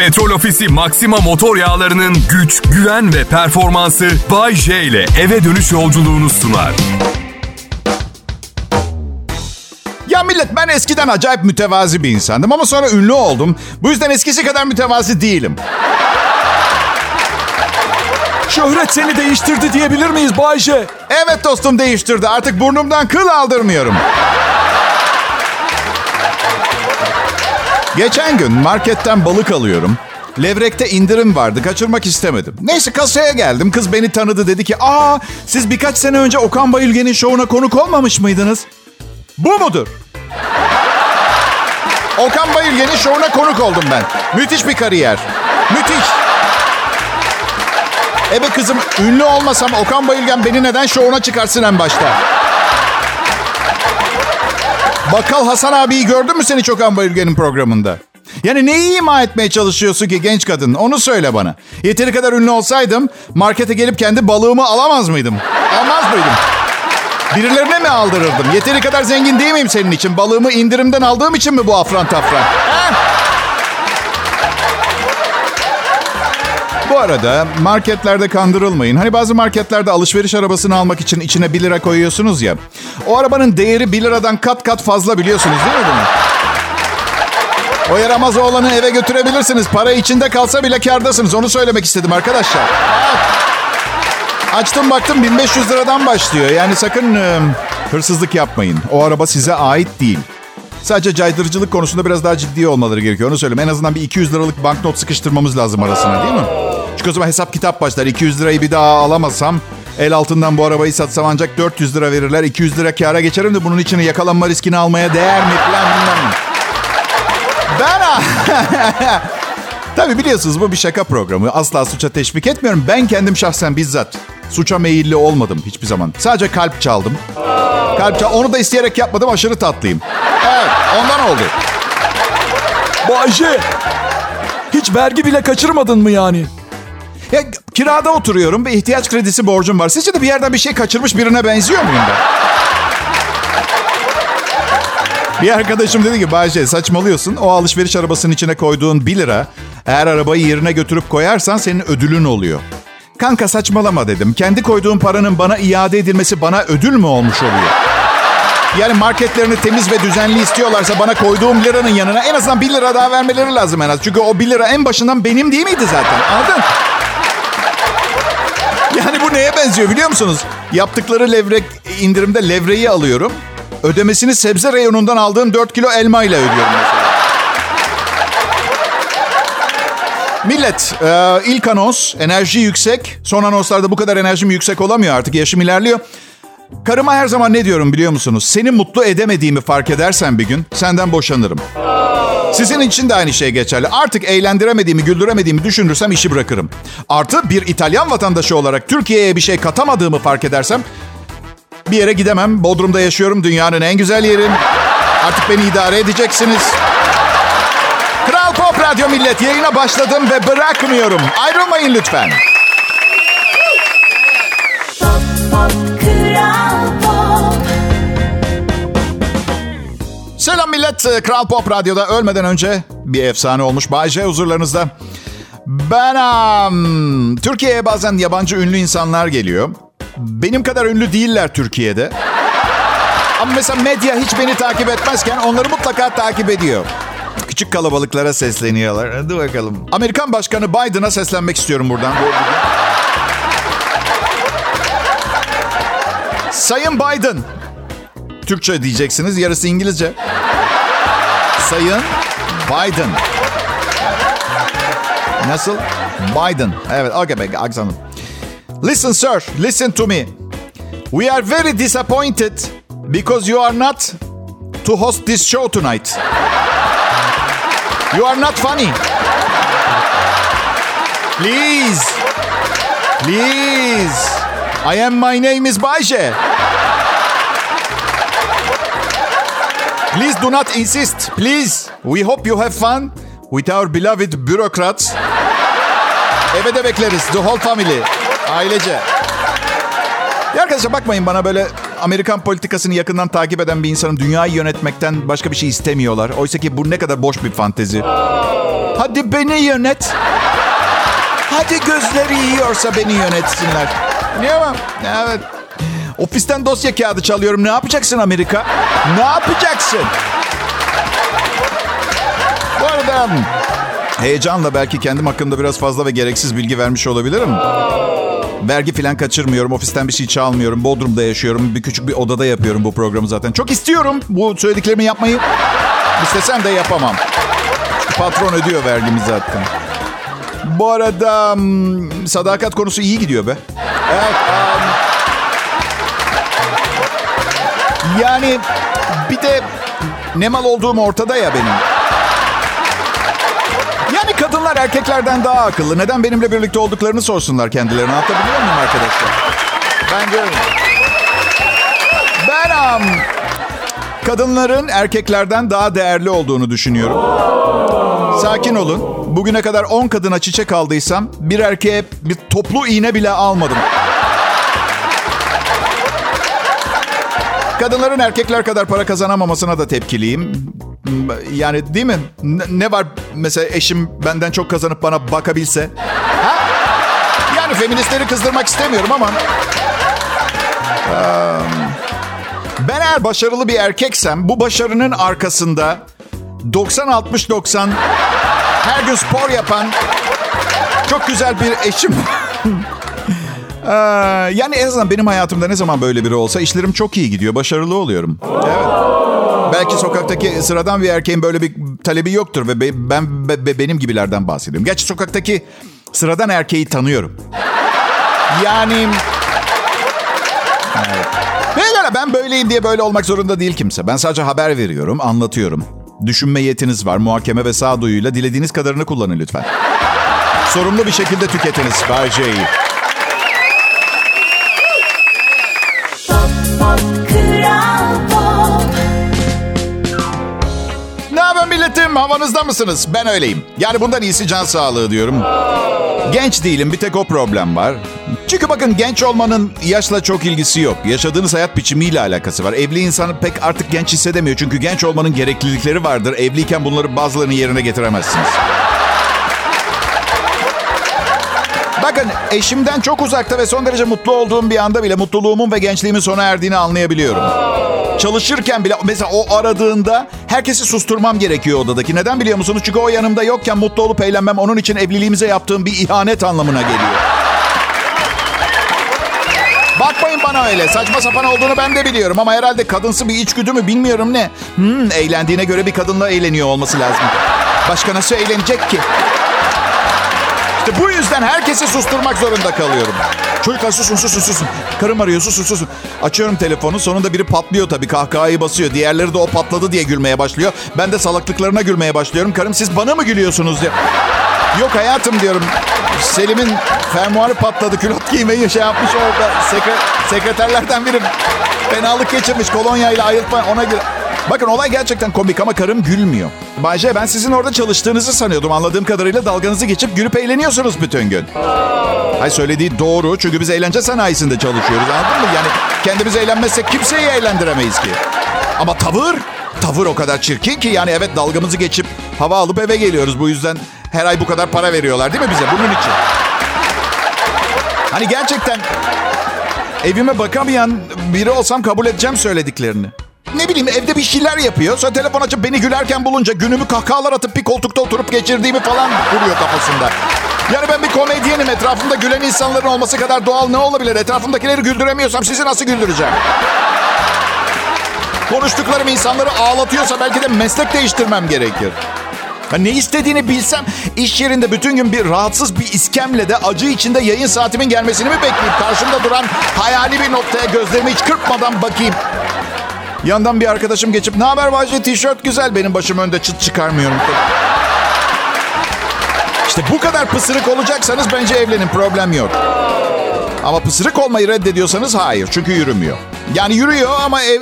Petrol Ofisi Maxima motor yağlarının güç, güven ve performansı Bay J ile eve dönüş yolculuğunu sunar. Ya millet ben eskiden acayip mütevazi bir insandım ama sonra ünlü oldum. Bu yüzden eskisi kadar mütevazi değilim. Şöhret seni değiştirdi diyebilir miyiz Bayce? Evet dostum değiştirdi. Artık burnumdan kıl aldırmıyorum. Geçen gün marketten balık alıyorum. Levrekte indirim vardı. Kaçırmak istemedim. Neyse kasaya geldim. Kız beni tanıdı. Dedi ki aa siz birkaç sene önce Okan Bayülgen'in şovuna konuk olmamış mıydınız? Bu mudur? Okan Bayülgen'in şovuna konuk oldum ben. Müthiş bir kariyer. Müthiş. Ebe kızım ünlü olmasam Okan Bayülgen beni neden şovuna çıkarsın en başta? Bakkal Hasan abiyi gördün mü sen hiç Okan Bayülgen'in programında? Yani neyi ima etmeye çalışıyorsun ki genç kadın? Onu söyle bana. Yeteri kadar ünlü olsaydım markete gelip kendi balığımı alamaz mıydım? Almaz mıydım? Birilerine mi aldırırdım? Yeteri kadar zengin değil miyim senin için? Balığımı indirimden aldığım için mi bu afran tafran? Ha? Bu arada marketlerde kandırılmayın. Hani bazı marketlerde alışveriş arabasını almak için içine 1 lira koyuyorsunuz ya. O arabanın değeri 1 liradan kat kat fazla biliyorsunuz değil mi bunu? O yaramaz oğlanı eve götürebilirsiniz. Para içinde kalsa bile kardasınız. Onu söylemek istedim arkadaşlar. Açtım baktım 1500 liradan başlıyor. Yani sakın e, hırsızlık yapmayın. O araba size ait değil. Sadece caydırıcılık konusunda biraz daha ciddi olmaları gerekiyor. Onu söyleyeyim. En azından bir 200 liralık banknot sıkıştırmamız lazım arasına değil mi? Çünkü o zaman hesap kitap başlar. 200 lirayı bir daha alamazsam el altından bu arabayı satsam ancak 400 lira verirler. 200 lira kâra geçerim de bunun için yakalanma riskini almaya değer mi falan bilmem. Ben... Tabii biliyorsunuz bu bir şaka programı. Asla suça teşvik etmiyorum. Ben kendim şahsen bizzat suça meyilli olmadım hiçbir zaman. Sadece kalp çaldım. Kalp çal Onu da isteyerek yapmadım. Aşırı tatlıyım. Evet ondan oldu. Bayce! Hiç vergi bile kaçırmadın mı yani? Ya, kirada oturuyorum ve ihtiyaç kredisi borcum var. Sizce de bir yerden bir şey kaçırmış birine benziyor muyum ben? Bir arkadaşım dedi ki Bayce saçmalıyorsun. O alışveriş arabasının içine koyduğun 1 lira eğer arabayı yerine götürüp koyarsan senin ödülün oluyor. Kanka saçmalama dedim. Kendi koyduğum paranın bana iade edilmesi bana ödül mü olmuş oluyor? Yani marketlerini temiz ve düzenli istiyorlarsa bana koyduğum liranın yanına en azından 1 lira daha vermeleri lazım en az. Çünkü o 1 lira en başından benim değil miydi zaten? Anladın? Neye benziyor biliyor musunuz? Yaptıkları levrek indirimde levreyi alıyorum. Ödemesini sebze reyonundan aldığım 4 kilo elma ile ödüyorum. Millet, e, ilk anons enerji yüksek. Son anonslarda bu kadar enerjim yüksek olamıyor artık. Yaşım ilerliyor. Karıma her zaman ne diyorum biliyor musunuz? Seni mutlu edemediğimi fark edersen bir gün senden boşanırım. Sizin için de aynı şey geçerli. Artık eğlendiremediğimi, güldüremediğimi düşünürsem işi bırakırım. Artı bir İtalyan vatandaşı olarak Türkiye'ye bir şey katamadığımı fark edersem bir yere gidemem. Bodrum'da yaşıyorum. Dünyanın en güzel yerim. Artık beni idare edeceksiniz. Kral Pop Radyo Millet yayına başladım ve bırakmıyorum. Ayrılmayın lütfen. Millet. Ee, Kral Pop Radyo'da ölmeden önce bir efsane olmuş. Bay J huzurlarınızda. Ben am, Türkiye'ye bazen yabancı ünlü insanlar geliyor. Benim kadar ünlü değiller Türkiye'de. Ama mesela medya hiç beni takip etmezken onları mutlaka takip ediyor. Küçük kalabalıklara sesleniyorlar. Hadi bakalım. Amerikan Başkanı Biden'a seslenmek istiyorum buradan. Sayın Biden. Türkçe diyeceksiniz, yarısı İngilizce. Sayın Biden. Nasıl? Biden. Evet, okay, be, aksanım. Listen sir, listen to me. We are very disappointed because you are not to host this show tonight. You are not funny. Please. Please. I am my name is Bayce. Please do not insist. Please. We hope you have fun with our beloved bureaucrats. Eve de bekleriz. The whole family. Ailece. Ya arkadaşlar bakmayın bana böyle Amerikan politikasını yakından takip eden bir insanın dünyayı yönetmekten başka bir şey istemiyorlar. Oysa ki bu ne kadar boş bir fantezi. Hadi beni yönet. Hadi gözleri yiyorsa beni yönetsinler. Niye mi? Evet. Ofisten dosya kağıdı çalıyorum. Ne yapacaksın Amerika? Ne yapacaksın? Bu arada heyecanla belki kendim hakkında biraz fazla ve gereksiz bilgi vermiş olabilirim. Vergi falan kaçırmıyorum. Ofisten bir şey çalmıyorum. Bodrum'da yaşıyorum. Bir küçük bir odada yapıyorum bu programı zaten. Çok istiyorum bu söylediklerimi yapmayı. İstesem de yapamam. Patron ödüyor vergimi zaten. Bu arada hmm, sadakat konusu iyi gidiyor be. Evet. um, yani bir de ne mal olduğum ortada ya benim. Yani kadınlar erkeklerden daha akıllı. Neden benimle birlikte olduklarını sorsunlar kendilerine. Anlatabiliyor muyum arkadaşlar? Bence öyle. Ben um, kadınların erkeklerden daha değerli olduğunu düşünüyorum. Sakin olun. Bugüne kadar 10 kadına çiçek aldıysam bir erkeğe bir toplu iğne bile almadım. Kadınların erkekler kadar para kazanamamasına da tepkiliyim. Yani değil mi? Ne, var mesela eşim benden çok kazanıp bana bakabilse? Ha? Yani feministleri kızdırmak istemiyorum ama... Ben eğer başarılı bir erkeksem bu başarının arkasında 90-60-90 her gün spor yapan çok güzel bir eşim Ee, yani en azından benim hayatımda ne zaman böyle biri olsa işlerim çok iyi gidiyor. Başarılı oluyorum. Evet. Belki sokaktaki sıradan bir erkeğin böyle bir talebi yoktur ve be- ben be- be- benim gibilerden bahsediyorum. Gerçi sokaktaki sıradan erkeği tanıyorum. Yani Evet. Pekala ben böyleyim diye böyle olmak zorunda değil kimse. Ben sadece haber veriyorum, anlatıyorum. Düşünme yetiniz var, muhakeme ve sağduyuyla dilediğiniz kadarını kullanın lütfen. Sorumlu bir şekilde tüketiniz Bay J'yi. Milletim? Havanızda mısınız? Ben öyleyim. Yani bundan iyisi can sağlığı diyorum. Genç değilim. Bir tek o problem var. Çünkü bakın genç olmanın yaşla çok ilgisi yok. Yaşadığınız hayat biçimiyle alakası var. Evli insan pek artık genç hissedemiyor. Çünkü genç olmanın gereklilikleri vardır. Evliyken bunları bazılarını yerine getiremezsiniz. Bakın eşimden çok uzakta ve son derece mutlu olduğum bir anda bile mutluluğumun ve gençliğimin sona erdiğini anlayabiliyorum. Çalışırken bile mesela o aradığında herkesi susturmam gerekiyor odadaki. Neden biliyor musunuz? Çünkü o yanımda yokken mutlu olup eğlenmem onun için evliliğimize yaptığım bir ihanet anlamına geliyor. Bakmayın bana öyle. Saçma sapan olduğunu ben de biliyorum ama herhalde kadınsı bir içgüdü mü bilmiyorum ne. Hmm, eğlendiğine göre bir kadınla eğleniyor olması lazım. Başka nasıl eğlenecek ki? İşte bu yüzden herkesi susturmak zorunda kalıyorum. Çocuklar susun susun susun. Karım arıyor susun susun. Açıyorum telefonu sonunda biri patlıyor tabii kahkahayı basıyor. Diğerleri de o patladı diye gülmeye başlıyor. Ben de salaklıklarına gülmeye başlıyorum. Karım siz bana mı gülüyorsunuz diye. Yok hayatım diyorum. Selim'in fermuarı patladı. Külot giymeyi şey yapmış orada. Sekre- sekreterlerden biri fenalık geçirmiş. Kolonyayla ayıltma ona göre. Bakın olay gerçekten komik ama karım gülmüyor. Bayce ben sizin orada çalıştığınızı sanıyordum. Anladığım kadarıyla dalganızı geçip gülüp eğleniyorsunuz bütün gün. Hay söylediği doğru çünkü biz eğlence sanayisinde çalışıyoruz anladın mı? Yani kendimiz eğlenmezsek kimseyi eğlendiremeyiz ki. Ama tavır, tavır o kadar çirkin ki yani evet dalgamızı geçip hava alıp eve geliyoruz. Bu yüzden her ay bu kadar para veriyorlar değil mi bize bunun için? Hani gerçekten evime bakamayan biri olsam kabul edeceğim söylediklerini. Ne bileyim evde bir şeyler yapıyor. Sonra telefon açıp beni gülerken bulunca günümü kahkahalar atıp bir koltukta oturup geçirdiğimi falan kuruyor kafasında. Yani ben bir komedyenim. Etrafımda gülen insanların olması kadar doğal ne olabilir? Etrafımdakileri güldüremiyorsam sizi nasıl güldüreceğim? Konuştuklarım insanları ağlatıyorsa belki de meslek değiştirmem gerekir. Ha, ne istediğini bilsem iş yerinde bütün gün bir rahatsız bir iskemle de acı içinde yayın saatimin gelmesini mi bekleyip karşımda duran hayali bir noktaya gözlerimi hiç kırpmadan bakayım. Yandan bir arkadaşım geçip ne haber Bayce tişört güzel benim başım önde çıt çıkarmıyorum. İşte bu kadar pısırık olacaksanız bence evlenin problem yok. Ama pısırık olmayı reddediyorsanız hayır çünkü yürümüyor. Yani yürüyor ama ev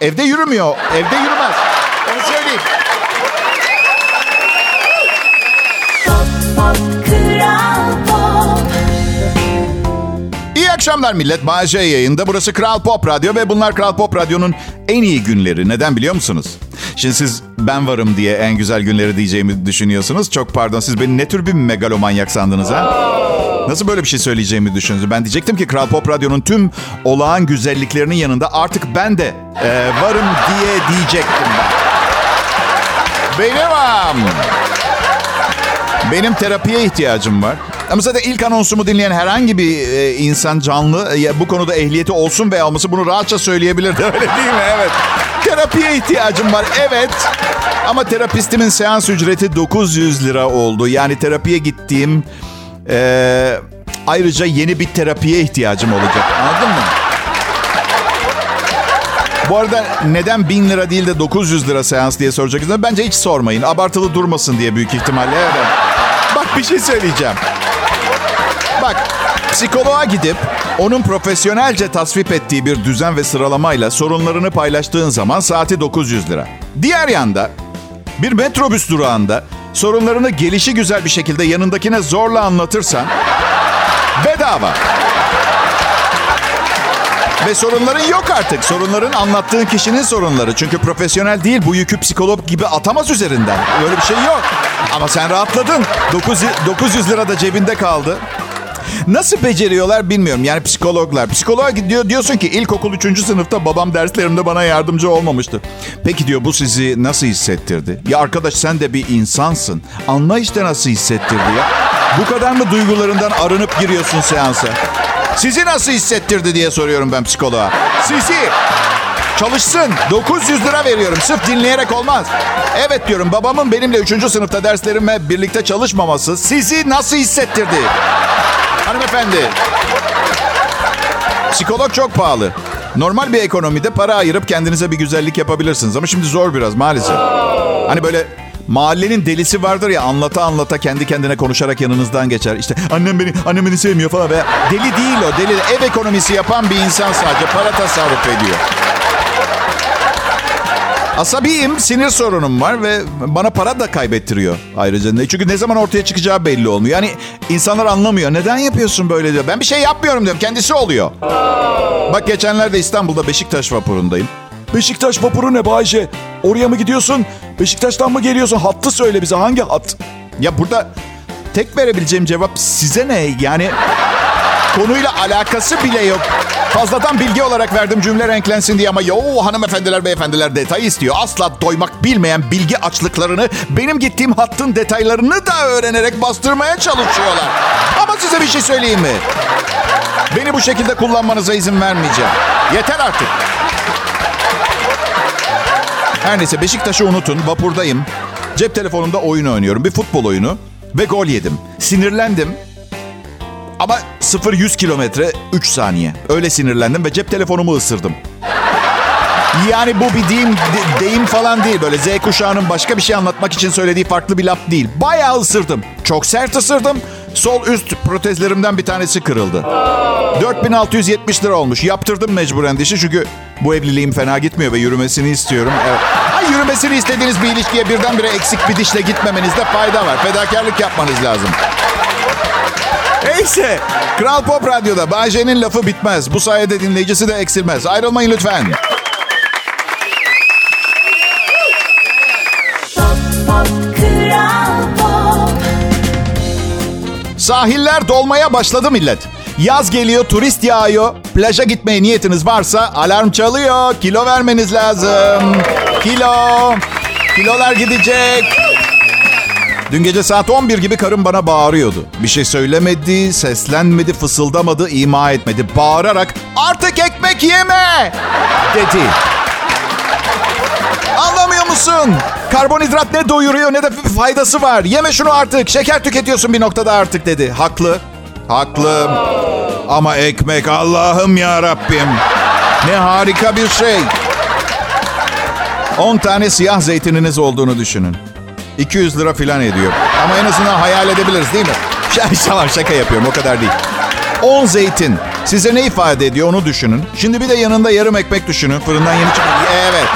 evde yürümüyor. Evde yürümez. Akşamlar millet. Bayece yayında. Burası Kral Pop Radyo ve bunlar Kral Pop Radyo'nun en iyi günleri. Neden biliyor musunuz? Şimdi siz ben varım diye en güzel günleri diyeceğimi düşünüyorsunuz. Çok pardon siz beni ne tür bir megalomanyak sandınız ha? Nasıl böyle bir şey söyleyeceğimi düşündünüz? Ben diyecektim ki Kral Pop Radyo'nun tüm olağan güzelliklerinin yanında artık ben de e, varım diye diyecektim ben. Benim am. Benim terapiye ihtiyacım var. Ama zaten ilk anonsumu dinleyen herhangi bir e, insan canlı e, bu konuda ehliyeti olsun veya olması bunu rahatça söyleyebilirdi. Öyle değil mi? Evet. Terapiye ihtiyacım var. Evet. Ama terapistimin seans ücreti 900 lira oldu. Yani terapiye gittiğim e, ayrıca yeni bir terapiye ihtiyacım olacak. Anladın mı? Bu arada neden 1000 lira değil de 900 lira seans diye soracaksınız. Bence hiç sormayın. Abartılı durmasın diye büyük ihtimalle. Evet. Bak bir şey söyleyeceğim. Bak psikoloğa gidip onun profesyonelce tasvip ettiği bir düzen ve sıralamayla sorunlarını paylaştığın zaman saati 900 lira. Diğer yanda bir metrobüs durağında sorunlarını gelişi güzel bir şekilde yanındakine zorla anlatırsan bedava. Ve sorunların yok artık. Sorunların anlattığın kişinin sorunları. Çünkü profesyonel değil bu yükü psikolog gibi atamaz üzerinden. Öyle bir şey yok. Ama sen rahatladın. 900, 900 lira da cebinde kaldı. Nasıl beceriyorlar bilmiyorum. Yani psikologlar. Psikoloğa gidiyor diyorsun ki ilkokul 3. sınıfta babam derslerimde bana yardımcı olmamıştı. Peki diyor bu sizi nasıl hissettirdi? Ya arkadaş sen de bir insansın. Anla işte nasıl hissettirdi ya. Bu kadar mı duygularından arınıp giriyorsun seansa? Sizi nasıl hissettirdi diye soruyorum ben psikoloğa. Sizi. Çalışsın. 900 lira veriyorum. Sırf dinleyerek olmaz. Evet diyorum babamın benimle 3. sınıfta derslerime birlikte çalışmaması sizi nasıl hissettirdi? Hanımefendi. Psikolog çok pahalı. Normal bir ekonomide para ayırıp kendinize bir güzellik yapabilirsiniz. Ama şimdi zor biraz maalesef. Hani böyle mahallenin delisi vardır ya anlata anlata kendi kendine konuşarak yanınızdan geçer. İşte annem beni annem beni sevmiyor falan veya deli değil o deli ev ekonomisi yapan bir insan sadece para tasarruf ediyor. Asabiyim, sinir sorunum var ve bana para da kaybettiriyor ayrıca. Çünkü ne zaman ortaya çıkacağı belli olmuyor. Yani insanlar anlamıyor. Neden yapıyorsun böyle diyor. Ben bir şey yapmıyorum diyorum. Kendisi oluyor. Bak geçenlerde İstanbul'da Beşiktaş vapurundayım. Beşiktaş vapuru ne Bayce? Oraya mı gidiyorsun? Beşiktaş'tan mı geliyorsun? Hattı söyle bize. Hangi hat? Ya burada tek verebileceğim cevap size ne? Yani konuyla alakası bile yok. Fazladan bilgi olarak verdim cümle renklensin diye ama yo hanımefendiler beyefendiler detay istiyor. Asla doymak bilmeyen bilgi açlıklarını benim gittiğim hattın detaylarını da öğrenerek bastırmaya çalışıyorlar. Ama size bir şey söyleyeyim mi? Beni bu şekilde kullanmanıza izin vermeyeceğim. Yeter artık. Her neyse Beşiktaş'ı unutun. Vapurdayım. Cep telefonumda oyun oynuyorum. Bir futbol oyunu. Ve gol yedim. Sinirlendim. Ama 0-100 kilometre 3 saniye. Öyle sinirlendim ve cep telefonumu ısırdım. Yani bu bir deyim, de- deyim falan değil. Böyle Z kuşağının başka bir şey anlatmak için söylediği farklı bir laf değil. Bayağı ısırdım. Çok sert ısırdım. Sol üst protezlerimden bir tanesi kırıldı. 4670 lira olmuş. Yaptırdım mecburen dişi çünkü bu evliliğim fena gitmiyor ve yürümesini istiyorum. Evet. Ay yürümesini istediğiniz bir ilişkiye birdenbire eksik bir dişle gitmemenizde fayda var. Fedakarlık yapmanız lazım. Neyse. Kral Pop Radyo'da Bayce'nin lafı bitmez. Bu sayede dinleyicisi de eksilmez. Ayrılmayın lütfen. Sahiller dolmaya başladı millet. Yaz geliyor, turist yağıyor. Plaja gitmeye niyetiniz varsa alarm çalıyor. Kilo vermeniz lazım. Kilo. Kilolar gidecek. Dün gece saat 11 gibi karım bana bağırıyordu. Bir şey söylemedi, seslenmedi, fısıldamadı, ima etmedi. Bağırarak artık ekmek yeme dedi. Anlamıyor musun? Karbonhidrat ne doyuruyor ne de faydası var. Yeme şunu artık. Şeker tüketiyorsun bir noktada artık dedi. Haklı. Haklı. Ama ekmek Allah'ım ya Rabbim. Ne harika bir şey. 10 tane siyah zeytininiz olduğunu düşünün. 200 lira falan ediyor. Ama en azından hayal edebiliriz değil mi? Tamam şaka yapıyorum o kadar değil. 10 zeytin size ne ifade ediyor onu düşünün. Şimdi bir de yanında yarım ekmek düşünün. Fırından yeni çıkmış. Evet.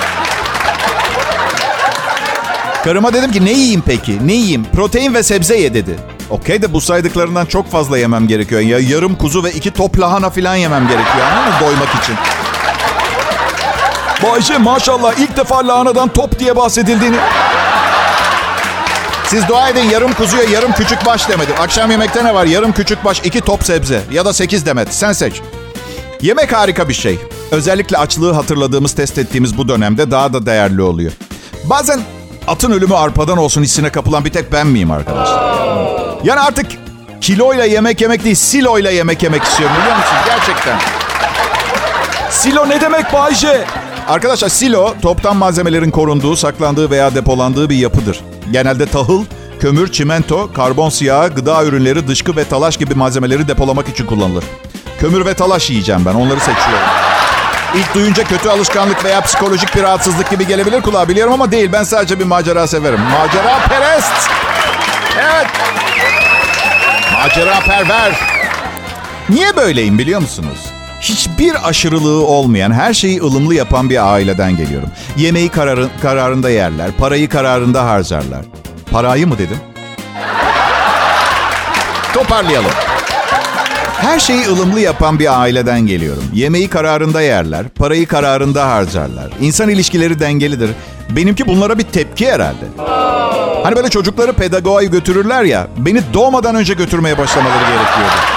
Karıma dedim ki ne yiyeyim peki? Ne yiyeyim? Protein ve sebze ye dedi. Okey de bu saydıklarından çok fazla yemem gerekiyor. Ya yarım kuzu ve iki top lahana falan yemem gerekiyor. Anladın mı? Doymak için. Bayce maşallah ilk defa lahanadan top diye bahsedildiğini... Siz dua edin yarım kuzuya yarım küçük baş demedim. Akşam yemekte ne var? Yarım küçük baş, iki top sebze ya da sekiz demet. Sen seç. Yemek harika bir şey. Özellikle açlığı hatırladığımız, test ettiğimiz bu dönemde daha da değerli oluyor. Bazen atın ölümü arpadan olsun hissine kapılan bir tek ben miyim arkadaşlar? Yani artık kiloyla yemek yemek değil, siloyla yemek yemek istiyorum biliyor musun? Gerçekten. Silo ne demek Bayce? Arkadaşlar silo toptan malzemelerin korunduğu, saklandığı veya depolandığı bir yapıdır. Genelde tahıl, kömür, çimento, karbon siyahı, gıda ürünleri, dışkı ve talaş gibi malzemeleri depolamak için kullanılır. Kömür ve talaş yiyeceğim ben, onları seçiyorum. İlk duyunca kötü alışkanlık veya psikolojik bir rahatsızlık gibi gelebilir kulağa biliyorum ama değil. Ben sadece bir macera severim. Macera perest. Evet. Macera perver. Niye böyleyim biliyor musunuz? Hiçbir aşırılığı olmayan, her şeyi ılımlı yapan bir aileden geliyorum. Yemeği kararı, kararında yerler, parayı kararında harcarlar. Parayı mı dedim? Toparlayalım. Her şeyi ılımlı yapan bir aileden geliyorum. Yemeği kararında yerler, parayı kararında harcarlar. İnsan ilişkileri dengelidir. Benimki bunlara bir tepki herhalde. Hani böyle çocukları pedagoğa götürürler ya, beni doğmadan önce götürmeye başlamaları gerekiyordu.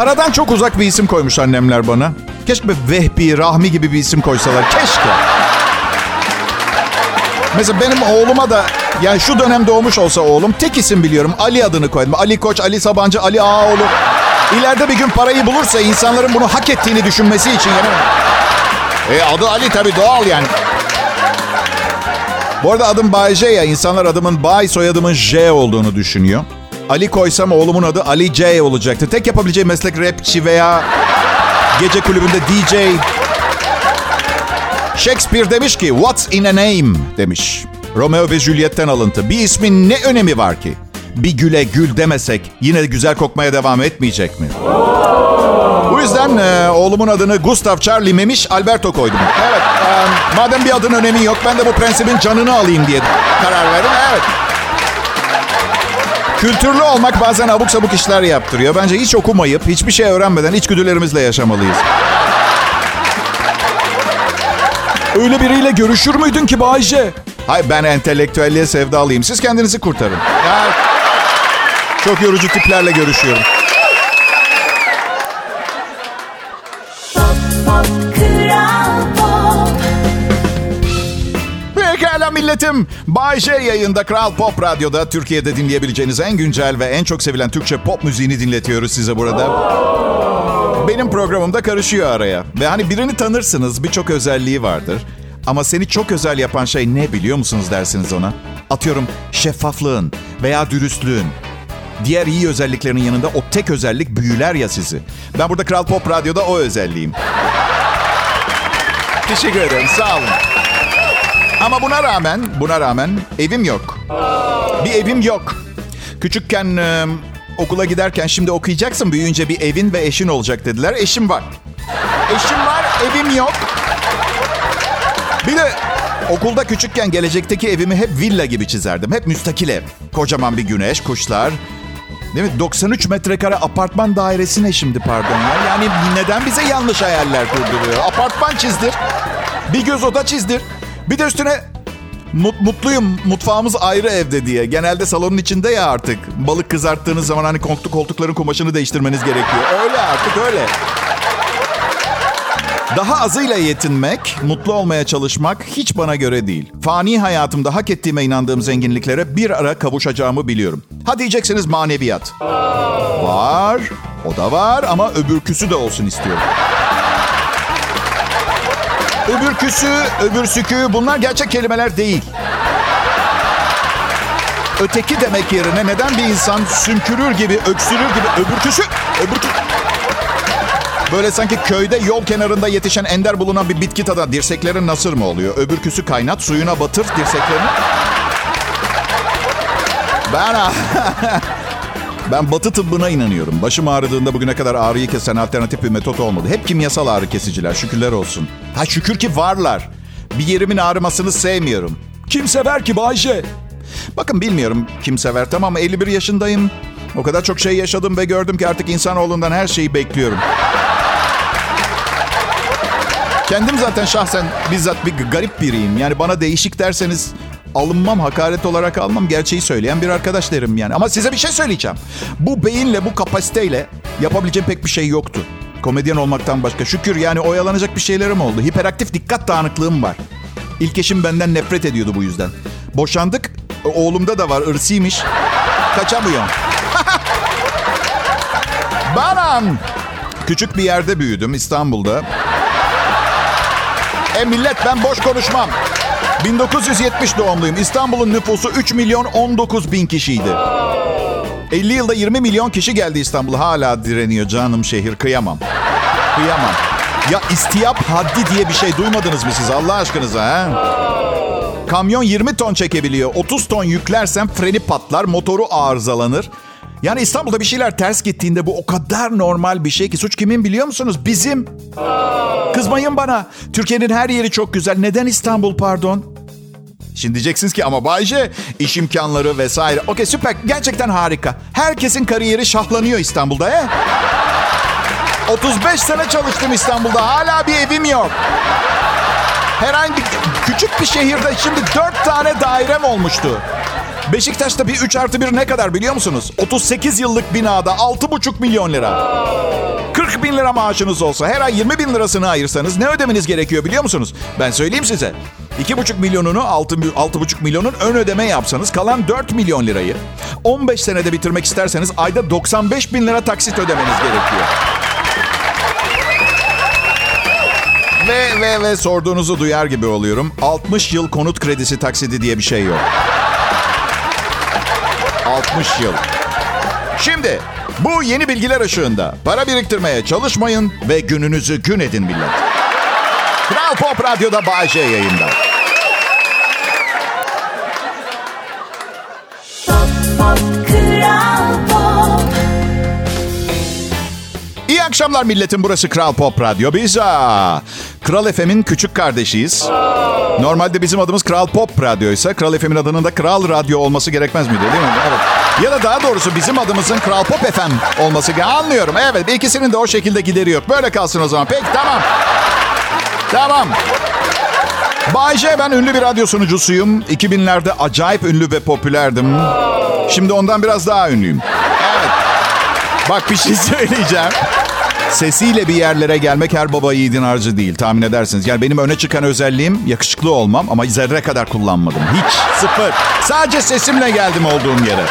Paradan çok uzak bir isim koymuş annemler bana. Keşke Vehbi, Rahmi gibi bir isim koysalar. Keşke. Mesela benim oğluma da yani şu dönem doğmuş olsa oğlum tek isim biliyorum. Ali adını koydum. Ali Koç, Ali Sabancı, Ali Ağaoğlu. İleride bir gün parayı bulursa insanların bunu hak ettiğini düşünmesi için yani. E adı Ali tabii doğal yani. Bu arada adım Bay J ya. İnsanlar adımın Bay soyadımın J olduğunu düşünüyor. Ali koysam oğlumun adı Ali J olacaktı. Tek yapabileceği meslek rapçi veya gece kulübünde DJ. Shakespeare demiş ki what's in a name demiş. Romeo ve Juliet'ten alıntı. Bir ismin ne önemi var ki? Bir güle gül demesek yine güzel kokmaya devam etmeyecek mi? Bu yüzden e, oğlumun adını Gustav Charlie Memiş Alberto koydum. Evet, e, madem bir adın önemi yok ben de bu prensibin canını alayım diye karar verdim. Evet. Kültürlü olmak bazen abuk sabuk işler yaptırıyor. Bence hiç okumayıp, hiçbir şey öğrenmeden içgüdülerimizle yaşamalıyız. Öyle biriyle görüşür müydün ki Bayce? Hayır ben entelektüelliğe sevdalıyım. Siz kendinizi kurtarın. Ya, çok yorucu tiplerle görüşüyorum. Milletim. Bay J yayında Kral Pop Radyo'da Türkiye'de dinleyebileceğiniz en güncel ve en çok sevilen Türkçe pop müziğini dinletiyoruz size burada. Benim programımda karışıyor araya. Ve hani birini tanırsınız birçok özelliği vardır. Ama seni çok özel yapan şey ne biliyor musunuz dersiniz ona? Atıyorum şeffaflığın veya dürüstlüğün. Diğer iyi özelliklerin yanında o tek özellik büyüler ya sizi. Ben burada Kral Pop Radyo'da o özelliğim. Teşekkür ederim sağ olun. Ama buna rağmen, buna rağmen evim yok. Bir evim yok. Küçükken e, okula giderken şimdi okuyacaksın büyüyünce bir evin ve eşin olacak dediler. Eşim var. Eşim var, evim yok. Bir de okulda küçükken gelecekteki evimi hep villa gibi çizerdim. Hep müstakil ev. Kocaman bir güneş, kuşlar. Değil mi? 93 metrekare apartman dairesi ne şimdi pardon ya? Yani neden bize yanlış hayaller kurduruyor? Apartman çizdir. Bir göz oda çizdir. Bir de üstüne mut- mutluyum mutfağımız ayrı evde diye. Genelde salonun içinde ya artık. Balık kızarttığınız zaman hani koltuk koltukların kumaşını değiştirmeniz gerekiyor. Öyle artık öyle. Daha azıyla yetinmek, mutlu olmaya çalışmak hiç bana göre değil. Fani hayatımda hak ettiğime inandığım zenginliklere bir ara kavuşacağımı biliyorum. Ha diyeceksiniz maneviyat. Var, o da var ama öbürküsü de olsun istiyorum. Öbürküsü, öbürsükü bunlar gerçek kelimeler değil. Öteki demek yerine neden bir insan sümkürür gibi, öksürür gibi öbürküsü, öbürkü... Böyle sanki köyde yol kenarında yetişen ender bulunan bir bitki tadı. Dirseklerin nasır mı oluyor? Öbürküsü kaynat, suyuna batır dirseklerini. Ben Ben batı tıbbına inanıyorum. Başım ağrıdığında bugüne kadar ağrıyı kesen alternatif bir metot olmadı. Hep kimyasal ağrı kesiciler şükürler olsun. Ha şükür ki varlar. Bir yerimin ağrımasını sevmiyorum. Kim sever ki Bayce? Bakın bilmiyorum kim sever tamam 51 yaşındayım. O kadar çok şey yaşadım ve gördüm ki artık insanoğlundan her şeyi bekliyorum. Kendim zaten şahsen bizzat bir garip biriyim. Yani bana değişik derseniz alınmam, hakaret olarak almam. Gerçeği söyleyen bir arkadaş derim yani. Ama size bir şey söyleyeceğim. Bu beyinle, bu kapasiteyle yapabileceğim pek bir şey yoktu. Komedyen olmaktan başka. Şükür yani oyalanacak bir şeylerim oldu. Hiperaktif dikkat dağınıklığım var. İlk eşim benden nefret ediyordu bu yüzden. Boşandık. Oğlumda da var. ırsıymış. Kaçamıyorum. Banam. Küçük bir yerde büyüdüm İstanbul'da. E millet ben boş konuşmam. 1970 doğumluyum. İstanbul'un nüfusu 3 milyon 19 bin kişiydi. 50 yılda 20 milyon kişi geldi İstanbul'a. Hala direniyor canım şehir. Kıyamam. Kıyamam. Ya istiyap haddi diye bir şey duymadınız mı siz Allah aşkınıza ha? Kamyon 20 ton çekebiliyor. 30 ton yüklersen freni patlar, motoru arızalanır. Yani İstanbul'da bir şeyler ters gittiğinde bu o kadar normal bir şey ki suç kimin biliyor musunuz? Bizim. Kızmayın bana. Türkiye'nin her yeri çok güzel. Neden İstanbul pardon? Şimdi diyeceksiniz ki ama Bayce iş imkanları vesaire. Okey süper gerçekten harika. Herkesin kariyeri şahlanıyor İstanbul'da he? 35 sene çalıştım İstanbul'da. Hala bir evim yok. Herhangi küçük bir şehirde şimdi 4 tane dairem olmuştu. Beşiktaş'ta bir 3 artı 1 ne kadar biliyor musunuz? 38 yıllık binada 6,5 milyon lira. 40 bin lira maaşınız olsa her ay 20 bin lirasını ayırsanız ne ödemeniz gerekiyor biliyor musunuz? Ben söyleyeyim size. 2,5 milyonunu 6, 6,5 milyonun ön ödeme yapsanız kalan 4 milyon lirayı 15 senede bitirmek isterseniz ayda 95 bin lira taksit ödemeniz gerekiyor. Ve ve ve sorduğunuzu duyar gibi oluyorum. 60 yıl konut kredisi taksidi diye bir şey yok. 60 yıl. Şimdi bu yeni bilgiler ışığında para biriktirmeye çalışmayın ve gününüzü gün edin millet. Kral Pop Radyo'da Bay J yayında. Kral Pop İyi akşamlar milletim. Burası Kral Pop Radyo. Biz aa, Kral FM'in küçük kardeşiyiz. Normalde bizim adımız Kral Pop Radyo'ysa Kral FM'in adının da Kral Radyo olması gerekmez miydi değil mi? Evet. Ya da daha doğrusu bizim adımızın Kral Pop FM olması. Anlıyorum. Evet ikisinin de o şekilde gideri yok. Böyle kalsın o zaman. Peki tamam. Tamam. Bay J, ben ünlü bir radyo sunucusuyum. 2000'lerde acayip ünlü ve popülerdim. Şimdi ondan biraz daha ünlüyüm. Evet. Bak bir şey söyleyeceğim. Sesiyle bir yerlere gelmek her baba yiğidin harcı değil tahmin edersiniz. Yani benim öne çıkan özelliğim yakışıklı olmam ama zerre kadar kullanmadım. Hiç sıfır. Sadece sesimle geldim olduğum yere.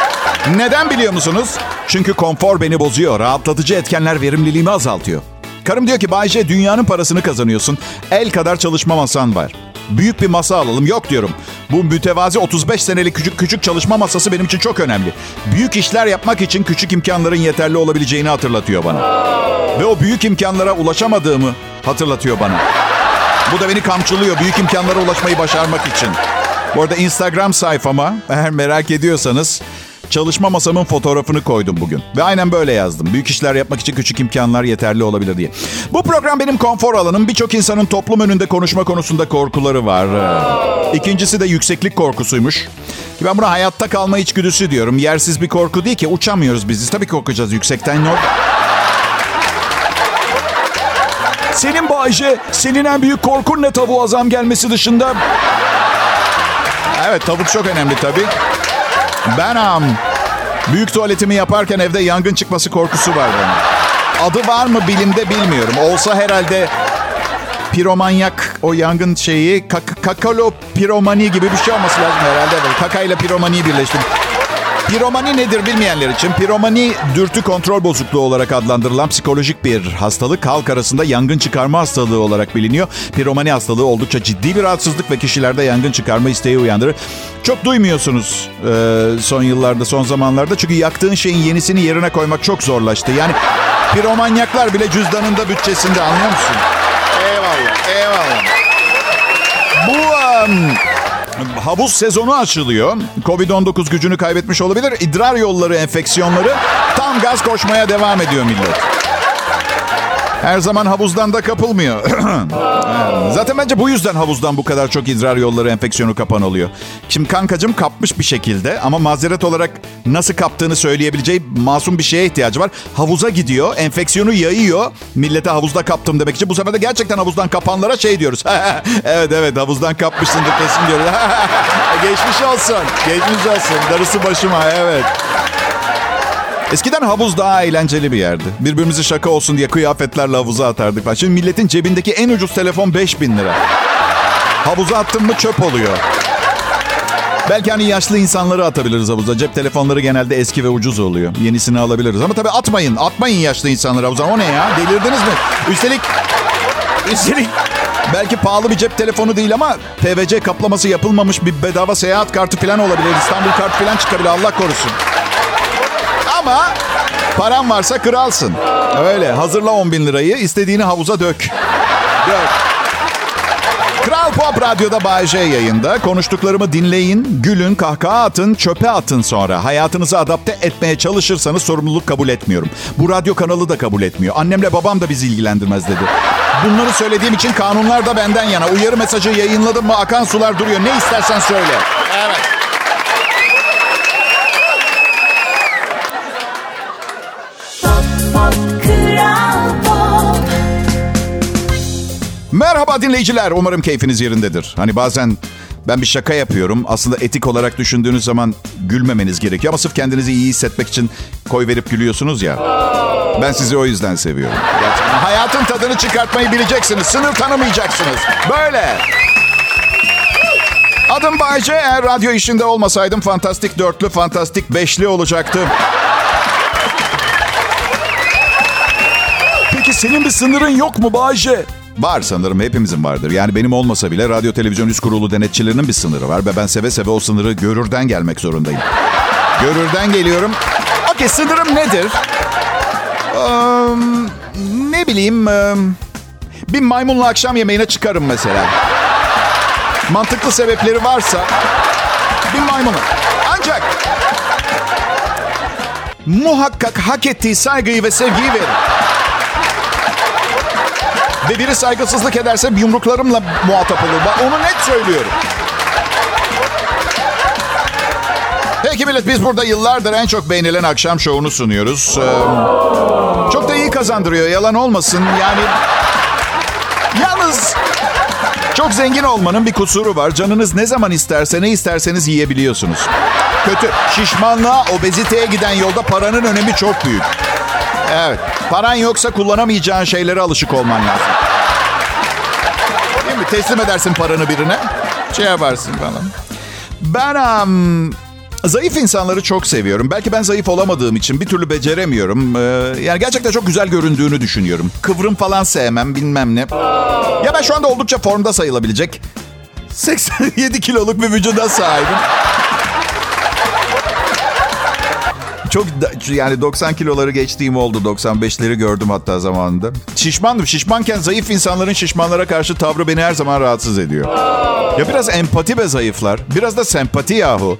Neden biliyor musunuz? Çünkü konfor beni bozuyor. Rahatlatıcı etkenler verimliliğimi azaltıyor. Karım diyor ki Bayce dünyanın parasını kazanıyorsun. El kadar çalışma masan var. Büyük bir masa alalım. Yok diyorum. Bu mütevazi 35 senelik küçük küçük çalışma masası benim için çok önemli. Büyük işler yapmak için küçük imkanların yeterli olabileceğini hatırlatıyor bana. Ve o büyük imkanlara ulaşamadığımı hatırlatıyor bana. Bu da beni kamçılıyor büyük imkanlara ulaşmayı başarmak için. Bu arada Instagram sayfama eğer merak ediyorsanız çalışma masamın fotoğrafını koydum bugün. Ve aynen böyle yazdım. Büyük işler yapmak için küçük imkanlar yeterli olabilir diye. Bu program benim konfor alanım. Birçok insanın toplum önünde konuşma konusunda korkuları var. İkincisi de yükseklik korkusuymuş. Ki Ben buna hayatta kalma içgüdüsü diyorum. Yersiz bir korku değil ki. Uçamıyoruz biz. Tabii korkacağız yüksekten. Ne Senin Bayce, senin en büyük korkun ne tavuğa zam gelmesi dışında? Evet tavuk çok önemli tabii. Ben am. Büyük tuvaletimi yaparken evde yangın çıkması korkusu var bana. Adı var mı bilimde bilmiyorum. Olsa herhalde piromanyak o yangın şeyi kak- kakalo piromani gibi bir şey olması lazım herhalde. Evet, Kaka ile piromaniyi birleştim. Piromani nedir bilmeyenler için? Piromani dürtü kontrol bozukluğu olarak adlandırılan psikolojik bir hastalık. Halk arasında yangın çıkarma hastalığı olarak biliniyor. Piromani hastalığı oldukça ciddi bir rahatsızlık ve kişilerde yangın çıkarma isteği uyandırır. Çok duymuyorsunuz e, son yıllarda, son zamanlarda. Çünkü yaktığın şeyin yenisini yerine koymak çok zorlaştı. Yani piromanyaklar bile cüzdanında bütçesinde anlıyor musun? Havuz sezonu açılıyor. Covid-19 gücünü kaybetmiş olabilir. İdrar yolları enfeksiyonları tam gaz koşmaya devam ediyor millet. Her zaman havuzdan da kapılmıyor. Zaten bence bu yüzden havuzdan bu kadar çok idrar yolları enfeksiyonu kapan oluyor. Şimdi kankacım kapmış bir şekilde ama mazeret olarak nasıl kaptığını söyleyebileceği masum bir şeye ihtiyacı var. Havuza gidiyor, enfeksiyonu yayıyor. Millete havuzda kaptım demek için. Bu sefer de gerçekten havuzdan kapanlara şey diyoruz. evet evet havuzdan kapmışsındır kesin diyoruz. Geçmiş olsun. Geçmiş olsun. Darısı başıma evet. Eskiden havuz daha eğlenceli bir yerdi. Birbirimizi şaka olsun diye kıyafetlerle havuza atardık falan. Şimdi milletin cebindeki en ucuz telefon 5000 lira. Havuza attın mı çöp oluyor. Belki hani yaşlı insanları atabiliriz havuza. Cep telefonları genelde eski ve ucuz oluyor. Yenisini alabiliriz. Ama tabii atmayın. Atmayın yaşlı insanları havuza. O ne ya? Delirdiniz mi? Üstelik... Üstelik... Belki pahalı bir cep telefonu değil ama PVC kaplaması yapılmamış bir bedava seyahat kartı falan olabilir. İstanbul kartı falan çıkabilir. Allah korusun. Ama paran varsa kralsın. Öyle hazırla 10 bin lirayı istediğini havuza dök. Dök. Kral Pop Radyo'da Bay J yayında. Konuştuklarımı dinleyin, gülün, kahkaha atın, çöpe atın sonra. Hayatınızı adapte etmeye çalışırsanız sorumluluk kabul etmiyorum. Bu radyo kanalı da kabul etmiyor. Annemle babam da bizi ilgilendirmez dedi. Bunları söylediğim için kanunlar da benden yana. Uyarı mesajı yayınladım mı akan sular duruyor. Ne istersen söyle. Evet. Merhaba dinleyiciler. Umarım keyfiniz yerindedir. Hani bazen ben bir şaka yapıyorum. Aslında etik olarak düşündüğünüz zaman gülmemeniz gerekiyor. Ama sırf kendinizi iyi hissetmek için koy verip gülüyorsunuz ya. Ben sizi o yüzden seviyorum. Gerçekten hayatın tadını çıkartmayı bileceksiniz. Sınır tanımayacaksınız. Böyle. Adım Bayce. Eğer radyo işinde olmasaydım fantastik dörtlü, fantastik beşli olacaktım. Peki senin bir sınırın yok mu Bayce? Var sanırım hepimizin vardır. Yani benim olmasa bile radyo televizyon üst kurulu denetçilerinin bir sınırı var. Ve ben seve seve o sınırı görürden gelmek zorundayım. görürden geliyorum. Okey sınırım nedir? Eee, ne bileyim... eee, bir maymunla akşam yemeğine çıkarım mesela. Mantıklı sebepleri varsa bir maymunu. Ancak muhakkak hak ettiği saygıyı ve sevgiyi verin. Ve biri saygısızlık ederse yumruklarımla muhatap olur. Bak onu net söylüyorum. Peki millet biz burada yıllardır en çok beğenilen akşam şovunu sunuyoruz. Ee, çok da iyi kazandırıyor yalan olmasın. Yani yalnız çok zengin olmanın bir kusuru var. Canınız ne zaman isterse ne isterseniz yiyebiliyorsunuz. Kötü. Şişmanlığa, obeziteye giden yolda paranın önemi çok büyük. Evet. Paran yoksa kullanamayacağın şeylere alışık olman lazım. Mi? Teslim edersin paranı birine. Şey yaparsın falan. Ben am, zayıf insanları çok seviyorum. Belki ben zayıf olamadığım için bir türlü beceremiyorum. Ee, yani gerçekten çok güzel göründüğünü düşünüyorum. Kıvrım falan sevmem bilmem ne. Ya ben şu anda oldukça formda sayılabilecek 87 kiloluk bir vücuda sahibim. Çok da- yani 90 kiloları geçtiğim oldu. 95'leri gördüm hatta zamanında. Şişmandım. Şişmanken zayıf insanların şişmanlara karşı tavrı beni her zaman rahatsız ediyor. Ya biraz empati be zayıflar. Biraz da sempati yahu.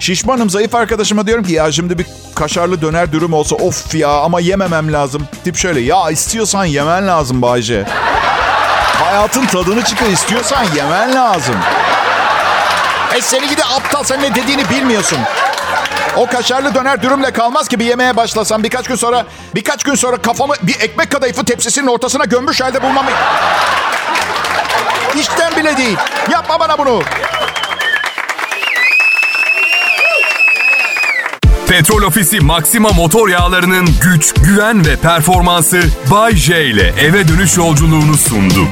Şişmanım zayıf arkadaşıma diyorum ki ya şimdi bir kaşarlı döner dürüm olsa of ya ama yememem lazım. Tip şöyle ya istiyorsan yemen lazım Bayce. Hayatın tadını çıkar istiyorsan yemen lazım. E seni gidi aptal sen ne dediğini bilmiyorsun. O kaşarlı döner dürümle kalmaz ki bir yemeğe başlasam birkaç gün sonra birkaç gün sonra kafamı bir ekmek kadayıfı tepsisinin ortasına gömmüş halde bulmamı... İşten bile değil. Yapma bana bunu. Petrol Ofisi Maxima motor yağlarının güç, güven ve performansı Bay J ile eve dönüş yolculuğunu sundu.